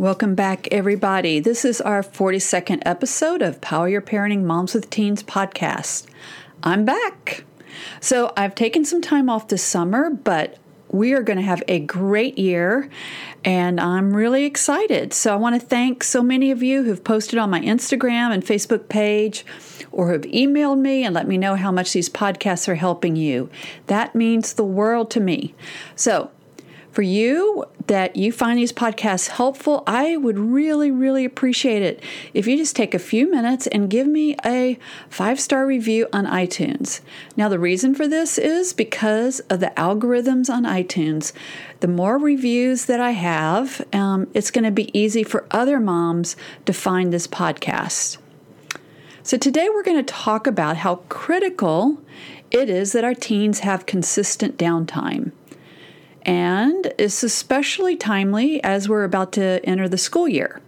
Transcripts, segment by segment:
Welcome back, everybody. This is our 42nd episode of Power Your Parenting Moms with Teens podcast. I'm back. So, I've taken some time off this summer, but we are going to have a great year and I'm really excited. So, I want to thank so many of you who've posted on my Instagram and Facebook page or have emailed me and let me know how much these podcasts are helping you. That means the world to me. So, for you that you find these podcasts helpful, I would really, really appreciate it if you just take a few minutes and give me a five star review on iTunes. Now, the reason for this is because of the algorithms on iTunes. The more reviews that I have, um, it's going to be easy for other moms to find this podcast. So, today we're going to talk about how critical it is that our teens have consistent downtime and it's especially timely as we're about to enter the school year.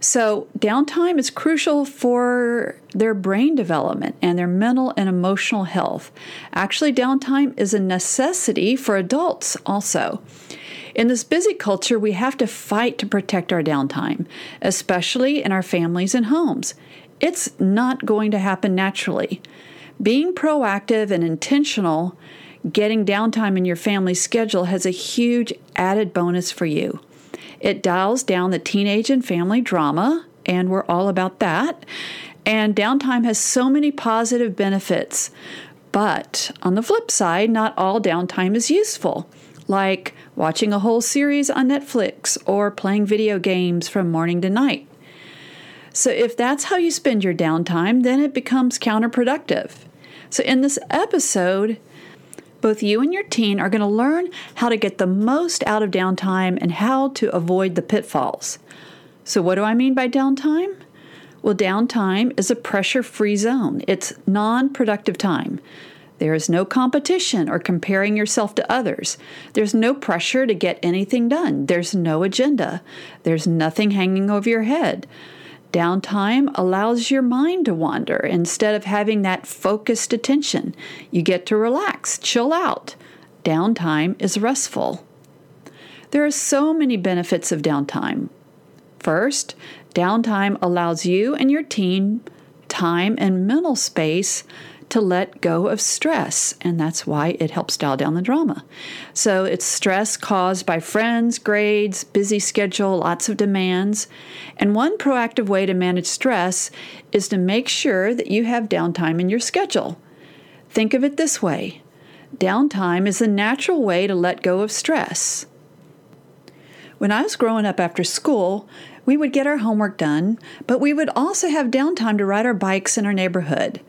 So, downtime is crucial for their brain development and their mental and emotional health. Actually, downtime is a necessity for adults also. In this busy culture, we have to fight to protect our downtime, especially in our families and homes. It's not going to happen naturally. Being proactive and intentional getting downtime in your family's schedule has a huge added bonus for you. It dials down the teenage and family drama, and we're all about that. And downtime has so many positive benefits. But on the flip side, not all downtime is useful, like watching a whole series on Netflix or playing video games from morning to night. So, if that's how you spend your downtime, then it becomes counterproductive. So, in this episode, both you and your teen are going to learn how to get the most out of downtime and how to avoid the pitfalls. So, what do I mean by downtime? Well, downtime is a pressure free zone, it's non productive time. There is no competition or comparing yourself to others. There's no pressure to get anything done. There's no agenda. There's nothing hanging over your head. Downtime allows your mind to wander instead of having that focused attention. You get to relax, chill out. Downtime is restful. There are so many benefits of downtime. First, downtime allows you and your teen time and mental space to let go of stress, and that's why it helps dial down the drama. So it's stress caused by friends, grades, busy schedule, lots of demands. And one proactive way to manage stress is to make sure that you have downtime in your schedule. Think of it this way downtime is a natural way to let go of stress. When I was growing up after school, we would get our homework done, but we would also have downtime to ride our bikes in our neighborhood.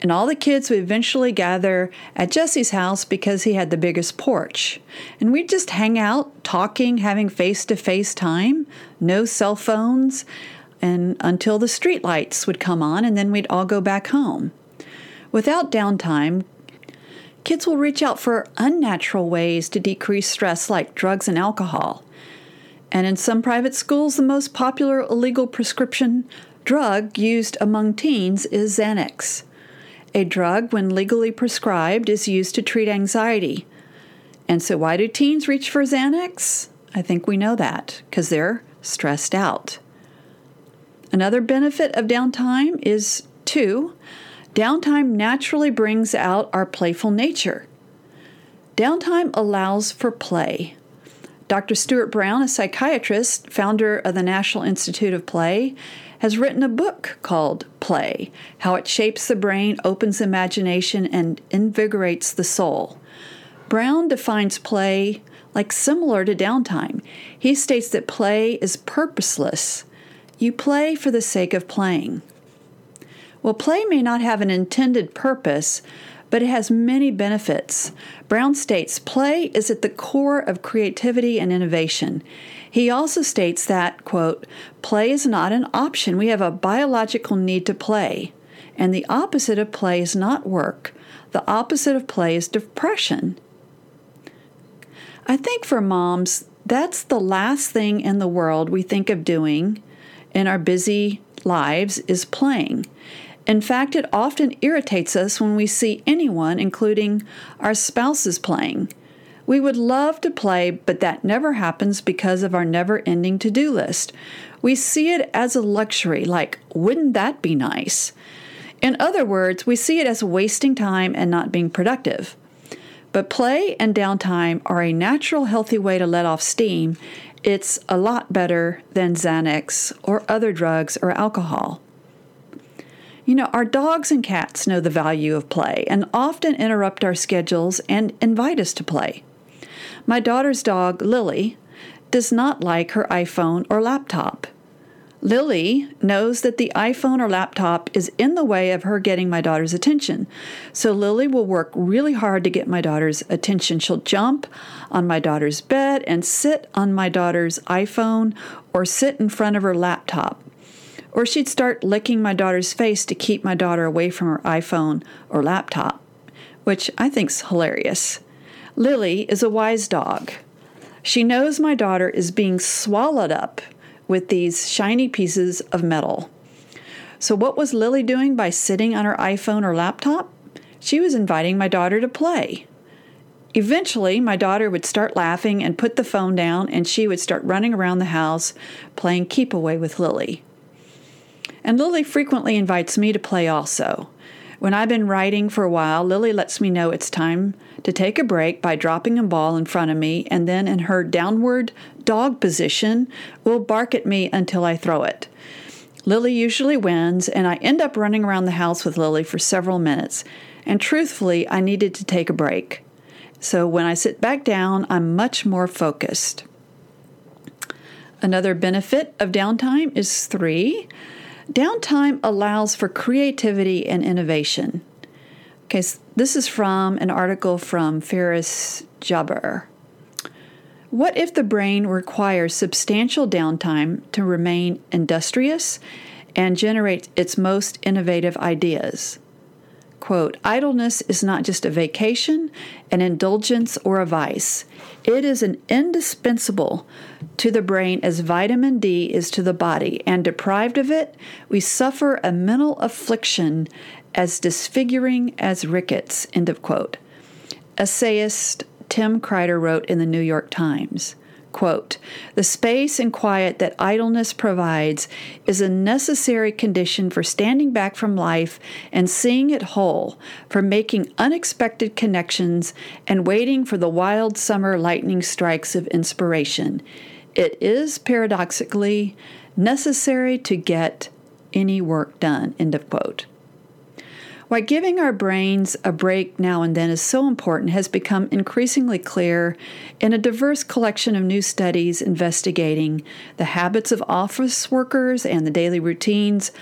And all the kids would eventually gather at Jesse's house because he had the biggest porch. And we'd just hang out, talking, having face to face time, no cell phones, and until the street lights would come on, and then we'd all go back home. Without downtime, kids will reach out for unnatural ways to decrease stress like drugs and alcohol. And in some private schools, the most popular illegal prescription drug used among teens is Xanax. A drug, when legally prescribed, is used to treat anxiety. And so, why do teens reach for Xanax? I think we know that because they're stressed out. Another benefit of downtime is two, downtime naturally brings out our playful nature. Downtime allows for play. Dr. Stuart Brown, a psychiatrist, founder of the National Institute of Play, has written a book called Play How It Shapes the Brain, Opens Imagination, and Invigorates the Soul. Brown defines play like similar to downtime. He states that play is purposeless. You play for the sake of playing. Well, play may not have an intended purpose, but it has many benefits. Brown states play is at the core of creativity and innovation. He also states that, quote, play is not an option. We have a biological need to play. And the opposite of play is not work. The opposite of play is depression. I think for moms, that's the last thing in the world we think of doing in our busy lives is playing. In fact, it often irritates us when we see anyone, including our spouses, playing. We would love to play, but that never happens because of our never ending to do list. We see it as a luxury, like, wouldn't that be nice? In other words, we see it as wasting time and not being productive. But play and downtime are a natural, healthy way to let off steam. It's a lot better than Xanax or other drugs or alcohol. You know, our dogs and cats know the value of play and often interrupt our schedules and invite us to play. My daughter's dog, Lily, does not like her iPhone or laptop. Lily knows that the iPhone or laptop is in the way of her getting my daughter's attention. So Lily will work really hard to get my daughter's attention. She'll jump on my daughter's bed and sit on my daughter's iPhone or sit in front of her laptop. Or she'd start licking my daughter's face to keep my daughter away from her iPhone or laptop, which I think's hilarious. Lily is a wise dog. She knows my daughter is being swallowed up with these shiny pieces of metal. So, what was Lily doing by sitting on her iPhone or laptop? She was inviting my daughter to play. Eventually, my daughter would start laughing and put the phone down, and she would start running around the house playing keep away with Lily. And Lily frequently invites me to play also. When I've been writing for a while, Lily lets me know it's time to take a break by dropping a ball in front of me, and then in her downward dog position, will bark at me until I throw it. Lily usually wins, and I end up running around the house with Lily for several minutes. And truthfully, I needed to take a break. So when I sit back down, I'm much more focused. Another benefit of downtime is three Downtime allows for creativity and innovation. Okay, so this is from an article from Ferris Jabr. What if the brain requires substantial downtime to remain industrious and generate its most innovative ideas? Quote, idleness is not just a vacation, an indulgence, or a vice. It is an indispensable to the brain as vitamin D is to the body, and deprived of it, we suffer a mental affliction as disfiguring as rickets. End of quote. Essayist Tim Kreider wrote in the New York Times. Quote, the space and quiet that idleness provides is a necessary condition for standing back from life and seeing it whole, for making unexpected connections and waiting for the wild summer lightning strikes of inspiration. It is paradoxically necessary to get any work done. End of quote. Why giving our brains a break now and then is so important has become increasingly clear in a diverse collection of new studies investigating the habits of office workers and the daily routines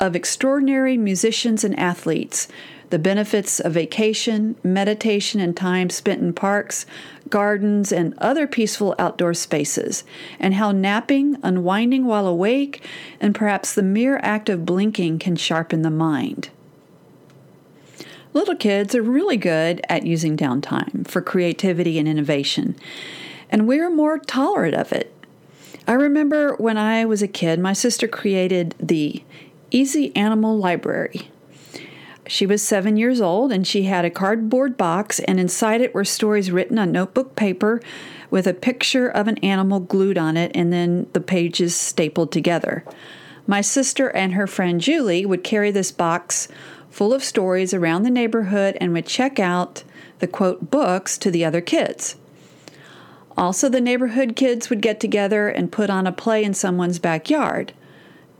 of extraordinary musicians and athletes, the benefits of vacation, meditation, and time spent in parks, gardens, and other peaceful outdoor spaces, and how napping, unwinding while awake, and perhaps the mere act of blinking can sharpen the mind. Little kids are really good at using downtime for creativity and innovation, and we're more tolerant of it. I remember when I was a kid, my sister created the Easy Animal Library. She was seven years old and she had a cardboard box, and inside it were stories written on notebook paper with a picture of an animal glued on it and then the pages stapled together. My sister and her friend Julie would carry this box full of stories around the neighborhood and would check out the quote books to the other kids. Also, the neighborhood kids would get together and put on a play in someone's backyard.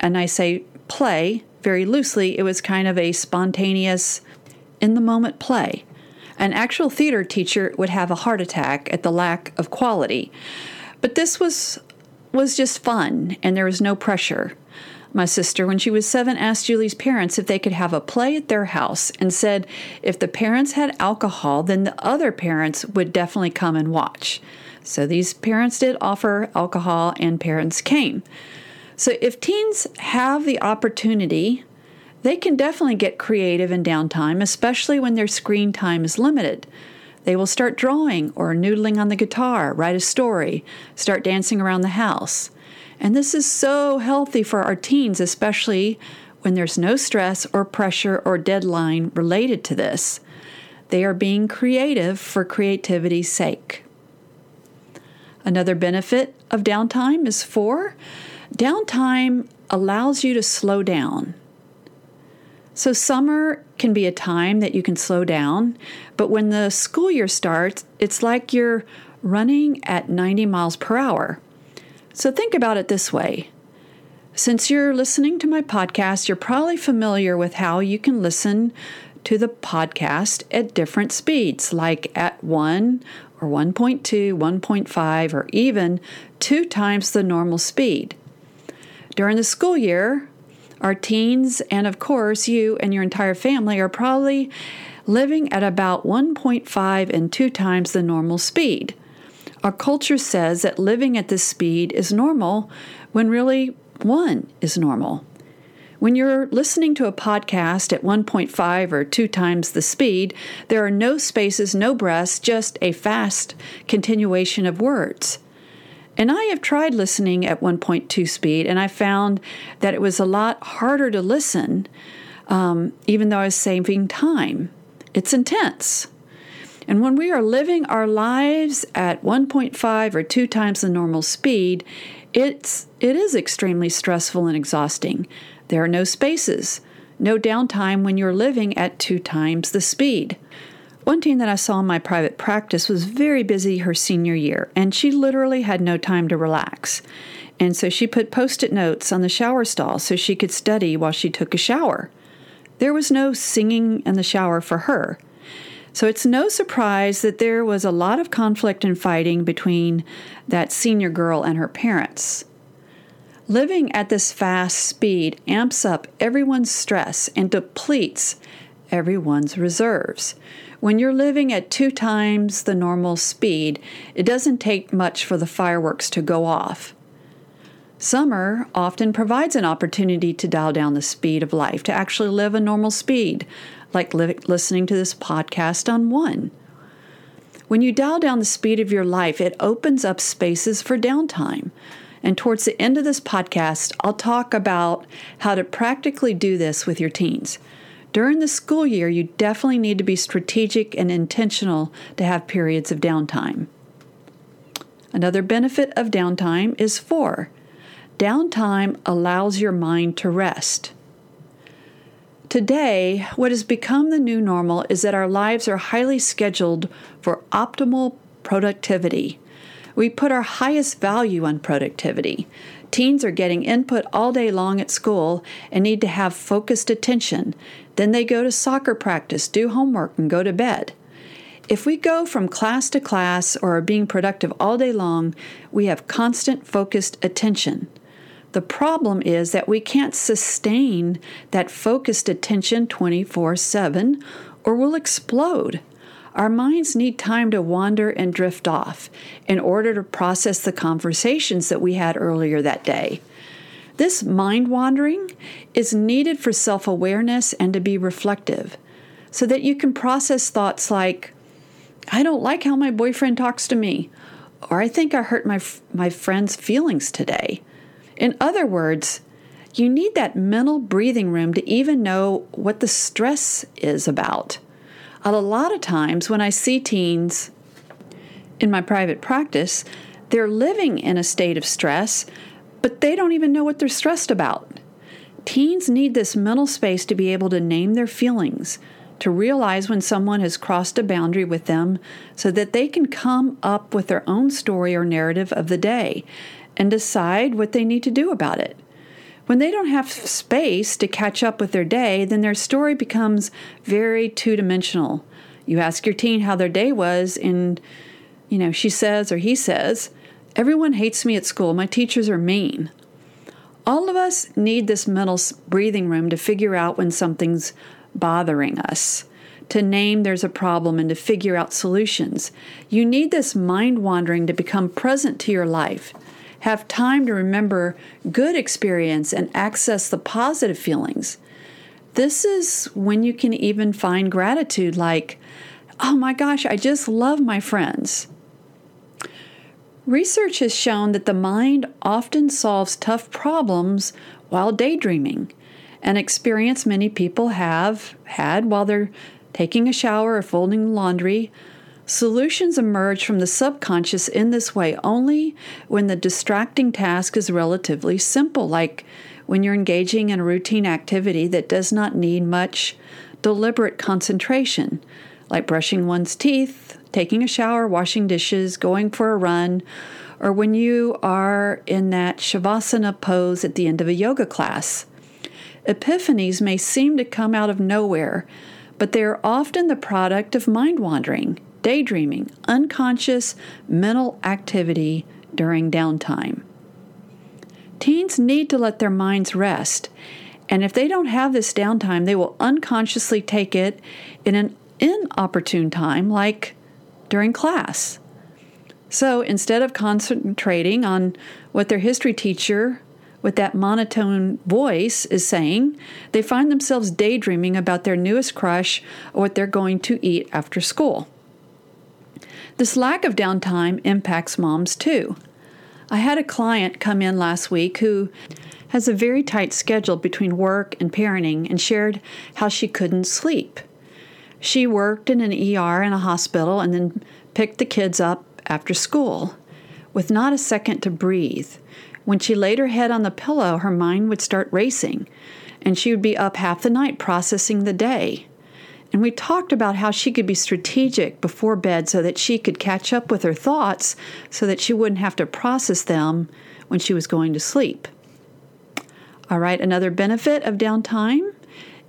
And I say play very loosely, it was kind of a spontaneous, in the moment play. An actual theater teacher would have a heart attack at the lack of quality. But this was was just fun and there was no pressure. My sister, when she was seven, asked Julie's parents if they could have a play at their house and said if the parents had alcohol, then the other parents would definitely come and watch. So these parents did offer alcohol, and parents came. So if teens have the opportunity, they can definitely get creative in downtime, especially when their screen time is limited. They will start drawing or noodling on the guitar, write a story, start dancing around the house. And this is so healthy for our teens, especially when there's no stress or pressure or deadline related to this. They are being creative for creativity's sake. Another benefit of downtime is four downtime allows you to slow down. So, summer can be a time that you can slow down, but when the school year starts, it's like you're running at 90 miles per hour. So think about it this way. Since you're listening to my podcast, you're probably familiar with how you can listen to the podcast at different speeds, like at 1 or 1.2, 1.5, or even two times the normal speed. During the school year, our teens, and of course, you and your entire family, are probably living at about 1.5 and two times the normal speed. Our culture says that living at this speed is normal when really one is normal. When you're listening to a podcast at 1.5 or two times the speed, there are no spaces, no breaths, just a fast continuation of words. And I have tried listening at 1.2 speed, and I found that it was a lot harder to listen, um, even though I was saving time. It's intense. And when we are living our lives at 1.5 or 2 times the normal speed, it's it is extremely stressful and exhausting. There are no spaces, no downtime when you're living at 2 times the speed. One teen that I saw in my private practice was very busy her senior year, and she literally had no time to relax. And so she put post it notes on the shower stall so she could study while she took a shower. There was no singing in the shower for her. So it's no surprise that there was a lot of conflict and fighting between that senior girl and her parents. Living at this fast speed amps up everyone's stress and depletes everyone's reserves. When you're living at two times the normal speed, it doesn't take much for the fireworks to go off. Summer often provides an opportunity to dial down the speed of life, to actually live a normal speed, like li- listening to this podcast on one. When you dial down the speed of your life, it opens up spaces for downtime. And towards the end of this podcast, I'll talk about how to practically do this with your teens. During the school year, you definitely need to be strategic and intentional to have periods of downtime. Another benefit of downtime is four downtime allows your mind to rest. Today, what has become the new normal is that our lives are highly scheduled for optimal productivity. We put our highest value on productivity. Teens are getting input all day long at school and need to have focused attention. Then they go to soccer practice, do homework, and go to bed. If we go from class to class or are being productive all day long, we have constant focused attention. The problem is that we can't sustain that focused attention 24 7 or we'll explode. Our minds need time to wander and drift off in order to process the conversations that we had earlier that day. This mind wandering is needed for self awareness and to be reflective so that you can process thoughts like, I don't like how my boyfriend talks to me, or I think I hurt my, my friend's feelings today. In other words, you need that mental breathing room to even know what the stress is about. A lot of times when I see teens in my private practice, they're living in a state of stress, but they don't even know what they're stressed about. Teens need this mental space to be able to name their feelings, to realize when someone has crossed a boundary with them so that they can come up with their own story or narrative of the day and decide what they need to do about it. When they don't have space to catch up with their day, then their story becomes very two dimensional. You ask your teen how their day was, and you know, she says or he says, Everyone hates me at school. My teachers are mean. All of us need this mental breathing room to figure out when something's bothering us, to name there's a problem and to figure out solutions. You need this mind wandering to become present to your life. Have time to remember good experience and access the positive feelings. This is when you can even find gratitude, like, oh my gosh, I just love my friends. Research has shown that the mind often solves tough problems while daydreaming, an experience many people have had while they're taking a shower or folding laundry. Solutions emerge from the subconscious in this way only when the distracting task is relatively simple, like when you're engaging in a routine activity that does not need much deliberate concentration, like brushing one's teeth, taking a shower, washing dishes, going for a run, or when you are in that Shavasana pose at the end of a yoga class. Epiphanies may seem to come out of nowhere, but they are often the product of mind wandering, daydreaming, unconscious mental activity during downtime. Teens need to let their minds rest, and if they don't have this downtime, they will unconsciously take it in an inopportune time, like during class. So instead of concentrating on what their history teacher with that monotone voice is saying, they find themselves daydreaming about their newest crush or what they're going to eat after school. This lack of downtime impacts moms too. I had a client come in last week who has a very tight schedule between work and parenting and shared how she couldn't sleep. She worked in an ER in a hospital and then picked the kids up after school with not a second to breathe. When she laid her head on the pillow, her mind would start racing, and she would be up half the night processing the day. And we talked about how she could be strategic before bed so that she could catch up with her thoughts so that she wouldn't have to process them when she was going to sleep. All right, another benefit of downtime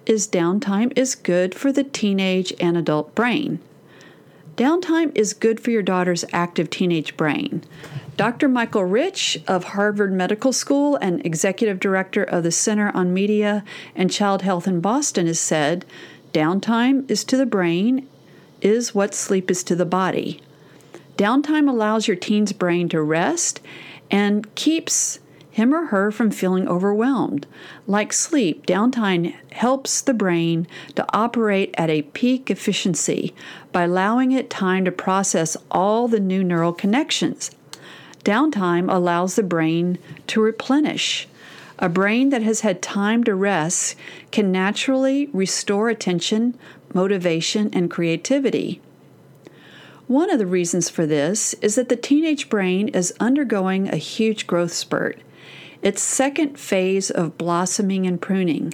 is downtime is good for the teenage and adult brain. Downtime is good for your daughter's active teenage brain. Dr. Michael Rich of Harvard Medical School and executive director of the Center on Media and Child Health in Boston has said, downtime is to the brain is what sleep is to the body. Downtime allows your teen's brain to rest and keeps him or her from feeling overwhelmed. Like sleep, downtime helps the brain to operate at a peak efficiency by allowing it time to process all the new neural connections. Downtime allows the brain to replenish. A brain that has had time to rest can naturally restore attention, motivation, and creativity. One of the reasons for this is that the teenage brain is undergoing a huge growth spurt its second phase of blossoming and pruning.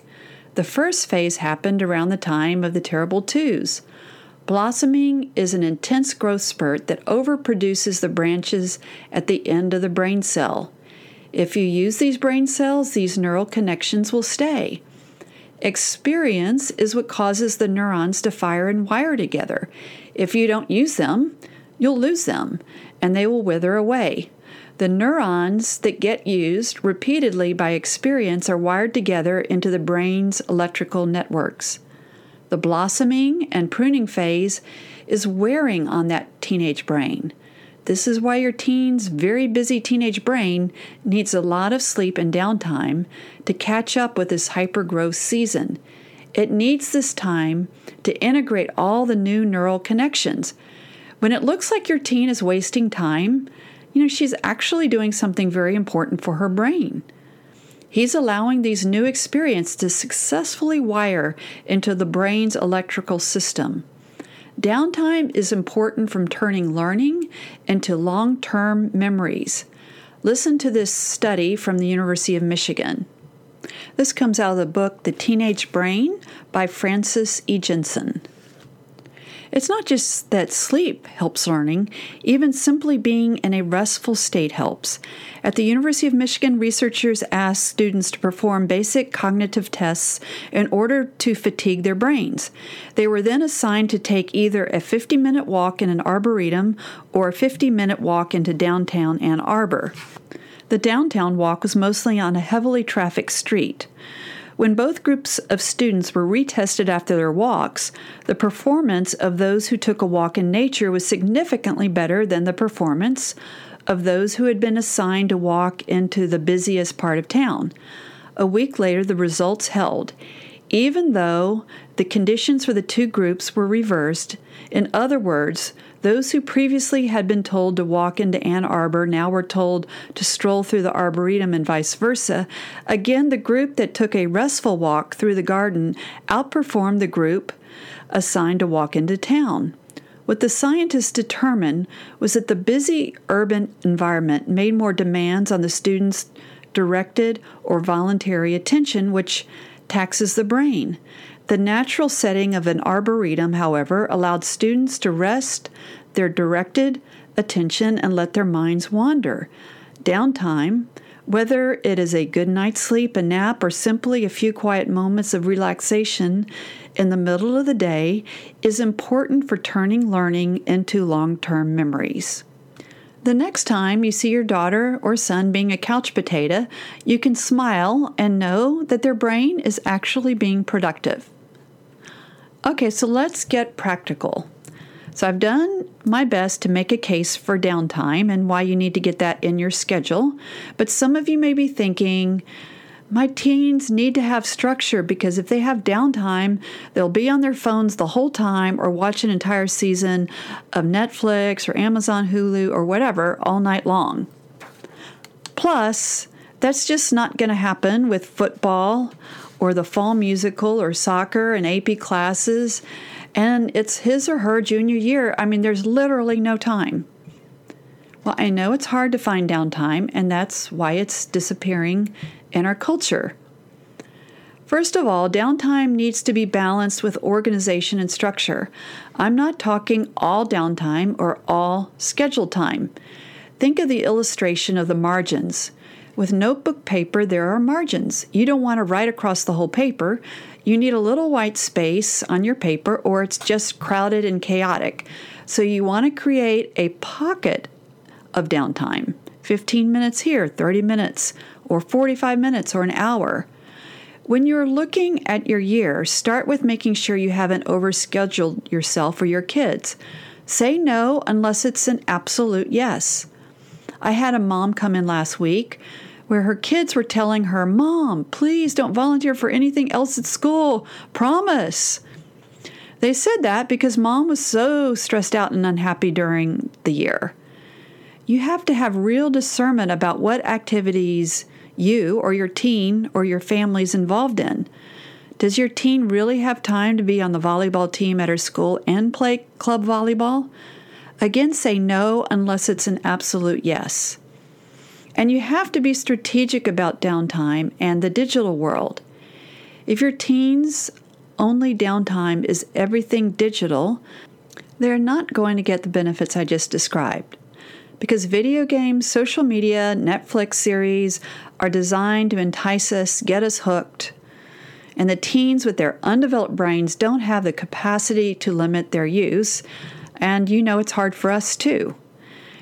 The first phase happened around the time of the terrible twos. Blossoming is an intense growth spurt that overproduces the branches at the end of the brain cell. If you use these brain cells, these neural connections will stay. Experience is what causes the neurons to fire and wire together. If you don't use them, you'll lose them and they will wither away. The neurons that get used repeatedly by experience are wired together into the brain's electrical networks. The blossoming and pruning phase is wearing on that teenage brain. This is why your teen's very busy teenage brain needs a lot of sleep and downtime to catch up with this hypergrowth season. It needs this time to integrate all the new neural connections. When it looks like your teen is wasting time, you know, she's actually doing something very important for her brain. He's allowing these new experiences to successfully wire into the brain's electrical system. Downtime is important from turning learning into long term memories. Listen to this study from the University of Michigan. This comes out of the book The Teenage Brain by Frances Eganson. It's not just that sleep helps learning, even simply being in a restful state helps. At the University of Michigan, researchers asked students to perform basic cognitive tests in order to fatigue their brains. They were then assigned to take either a 50 minute walk in an arboretum or a 50 minute walk into downtown Ann Arbor. The downtown walk was mostly on a heavily trafficked street. When both groups of students were retested after their walks, the performance of those who took a walk in nature was significantly better than the performance of those who had been assigned to walk into the busiest part of town. A week later, the results held. Even though the conditions for the two groups were reversed, in other words, those who previously had been told to walk into Ann Arbor now were told to stroll through the Arboretum and vice versa. Again, the group that took a restful walk through the garden outperformed the group assigned to walk into town. What the scientists determined was that the busy urban environment made more demands on the students' directed or voluntary attention, which taxes the brain. The natural setting of an arboretum, however, allowed students to rest their directed attention and let their minds wander. Downtime, whether it is a good night's sleep, a nap, or simply a few quiet moments of relaxation in the middle of the day, is important for turning learning into long term memories. The next time you see your daughter or son being a couch potato, you can smile and know that their brain is actually being productive. Okay, so let's get practical. So I've done my best to make a case for downtime and why you need to get that in your schedule. But some of you may be thinking, my teens need to have structure because if they have downtime, they'll be on their phones the whole time or watch an entire season of Netflix or Amazon Hulu or whatever all night long. Plus, that's just not going to happen with football or the fall musical or soccer and AP classes. And it's his or her junior year. I mean, there's literally no time. Well, I know it's hard to find downtime, and that's why it's disappearing in our culture. First of all, downtime needs to be balanced with organization and structure. I'm not talking all downtime or all scheduled time. Think of the illustration of the margins. With notebook paper, there are margins. You don't want to write across the whole paper. You need a little white space on your paper, or it's just crowded and chaotic. So you want to create a pocket of downtime 15 minutes here, 30 minutes, or 45 minutes, or an hour. When you're looking at your year, start with making sure you haven't overscheduled yourself or your kids. Say no unless it's an absolute yes. I had a mom come in last week where her kids were telling her, Mom, please don't volunteer for anything else at school. Promise. They said that because mom was so stressed out and unhappy during the year. You have to have real discernment about what activities you or your teen or your family is involved in. Does your teen really have time to be on the volleyball team at her school and play club volleyball? Again, say no unless it's an absolute yes. And you have to be strategic about downtime and the digital world. If your teens' only downtime is everything digital, they're not going to get the benefits I just described. Because video games, social media, Netflix series are designed to entice us, get us hooked. And the teens with their undeveloped brains don't have the capacity to limit their use and you know it's hard for us too.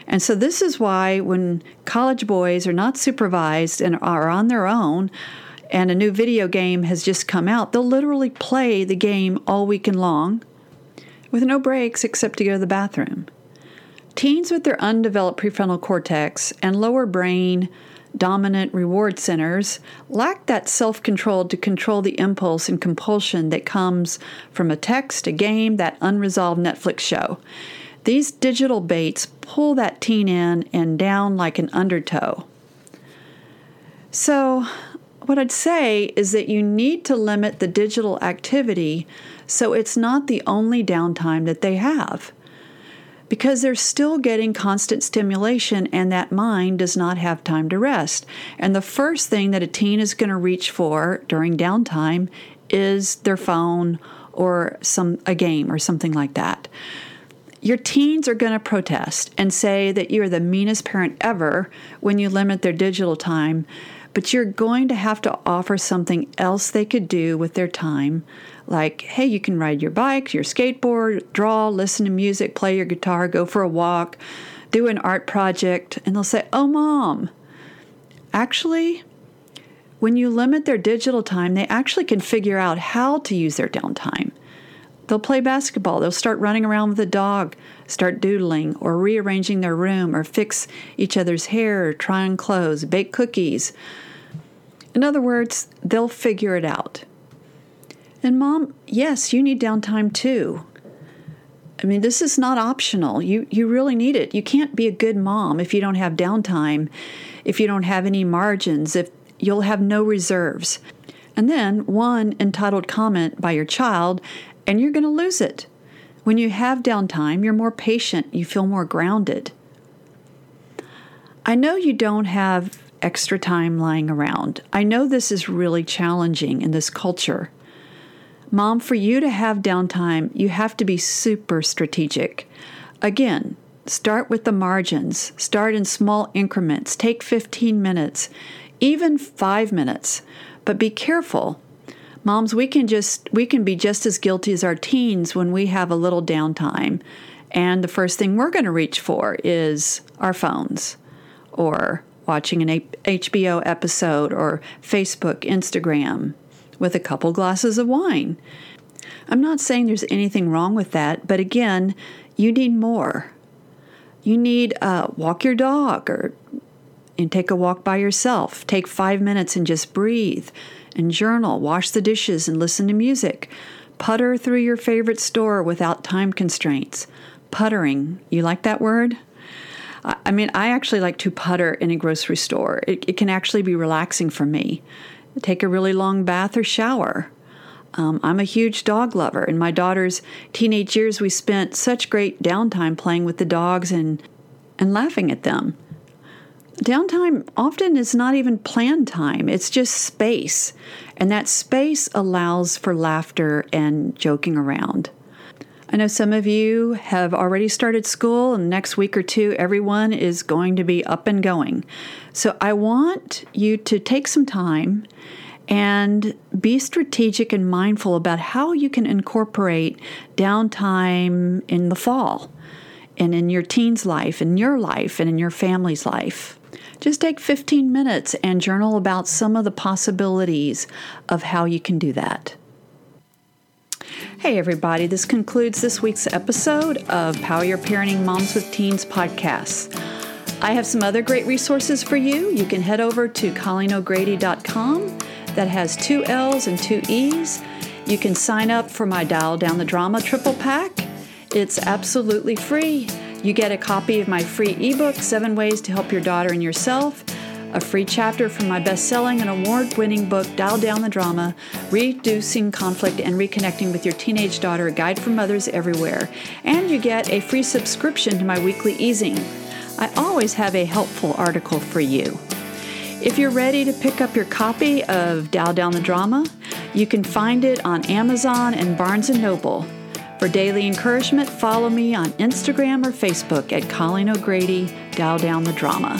And so, this is why when college boys are not supervised and are on their own, and a new video game has just come out, they'll literally play the game all weekend long with no breaks except to go to the bathroom. Teens with their undeveloped prefrontal cortex and lower brain dominant reward centers lack that self control to control the impulse and compulsion that comes from a text, a game, that unresolved Netflix show. These digital baits pull that teen in and down like an undertow. So, what I'd say is that you need to limit the digital activity so it's not the only downtime that they have because they're still getting constant stimulation and that mind does not have time to rest. And the first thing that a teen is going to reach for during downtime is their phone or some a game or something like that. Your teens are going to protest and say that you're the meanest parent ever when you limit their digital time, but you're going to have to offer something else they could do with their time like, hey, you can ride your bike, your skateboard, draw, listen to music, play your guitar, go for a walk, do an art project. And they'll say, oh, mom, actually, when you limit their digital time, they actually can figure out how to use their downtime. They'll play basketball, they'll start running around with a dog, start doodling, or rearranging their room, or fix each other's hair, or try on clothes, bake cookies. In other words, they'll figure it out. And mom, yes, you need downtime too. I mean, this is not optional. You you really need it. You can't be a good mom if you don't have downtime, if you don't have any margins, if you'll have no reserves. And then one entitled comment by your child and you're going to lose it. When you have downtime, you're more patient, you feel more grounded. I know you don't have extra time lying around. I know this is really challenging in this culture. Mom, for you to have downtime, you have to be super strategic. Again, start with the margins, start in small increments, take 15 minutes, even five minutes, but be careful. Moms we can just we can be just as guilty as our teens when we have a little downtime. And the first thing we're going to reach for is our phones or watching an HBO episode or Facebook, Instagram with a couple glasses of wine. I'm not saying there's anything wrong with that, but again, you need more. You need uh, walk your dog or and take a walk by yourself. Take five minutes and just breathe and journal, wash the dishes, and listen to music. Putter through your favorite store without time constraints. Puttering, you like that word? I mean, I actually like to putter in a grocery store. It, it can actually be relaxing for me. Take a really long bath or shower. Um, I'm a huge dog lover. In my daughter's teenage years, we spent such great downtime playing with the dogs and, and laughing at them. Downtime often is not even planned time, it's just space. And that space allows for laughter and joking around. I know some of you have already started school, and next week or two, everyone is going to be up and going. So I want you to take some time and be strategic and mindful about how you can incorporate downtime in the fall and in your teen's life, in your life, and in your family's life. Just take 15 minutes and journal about some of the possibilities of how you can do that. Hey, everybody, this concludes this week's episode of Power Your Parenting Moms with Teens podcast. I have some other great resources for you. You can head over to ColleenO'Grady.com that has two L's and two E's. You can sign up for my Dial Down the Drama triple pack. It's absolutely free. You get a copy of my free ebook, Seven Ways to Help Your Daughter and Yourself, a free chapter from my best selling and award winning book, Dial Down the Drama Reducing Conflict and Reconnecting with Your Teenage Daughter, a guide for mothers everywhere. And you get a free subscription to my weekly ezine. I always have a helpful article for you. If you're ready to pick up your copy of Dial Down the Drama, you can find it on Amazon and Barnes & Noble. For daily encouragement, follow me on Instagram or Facebook at Colleen O'Grady, Dial Down the Drama.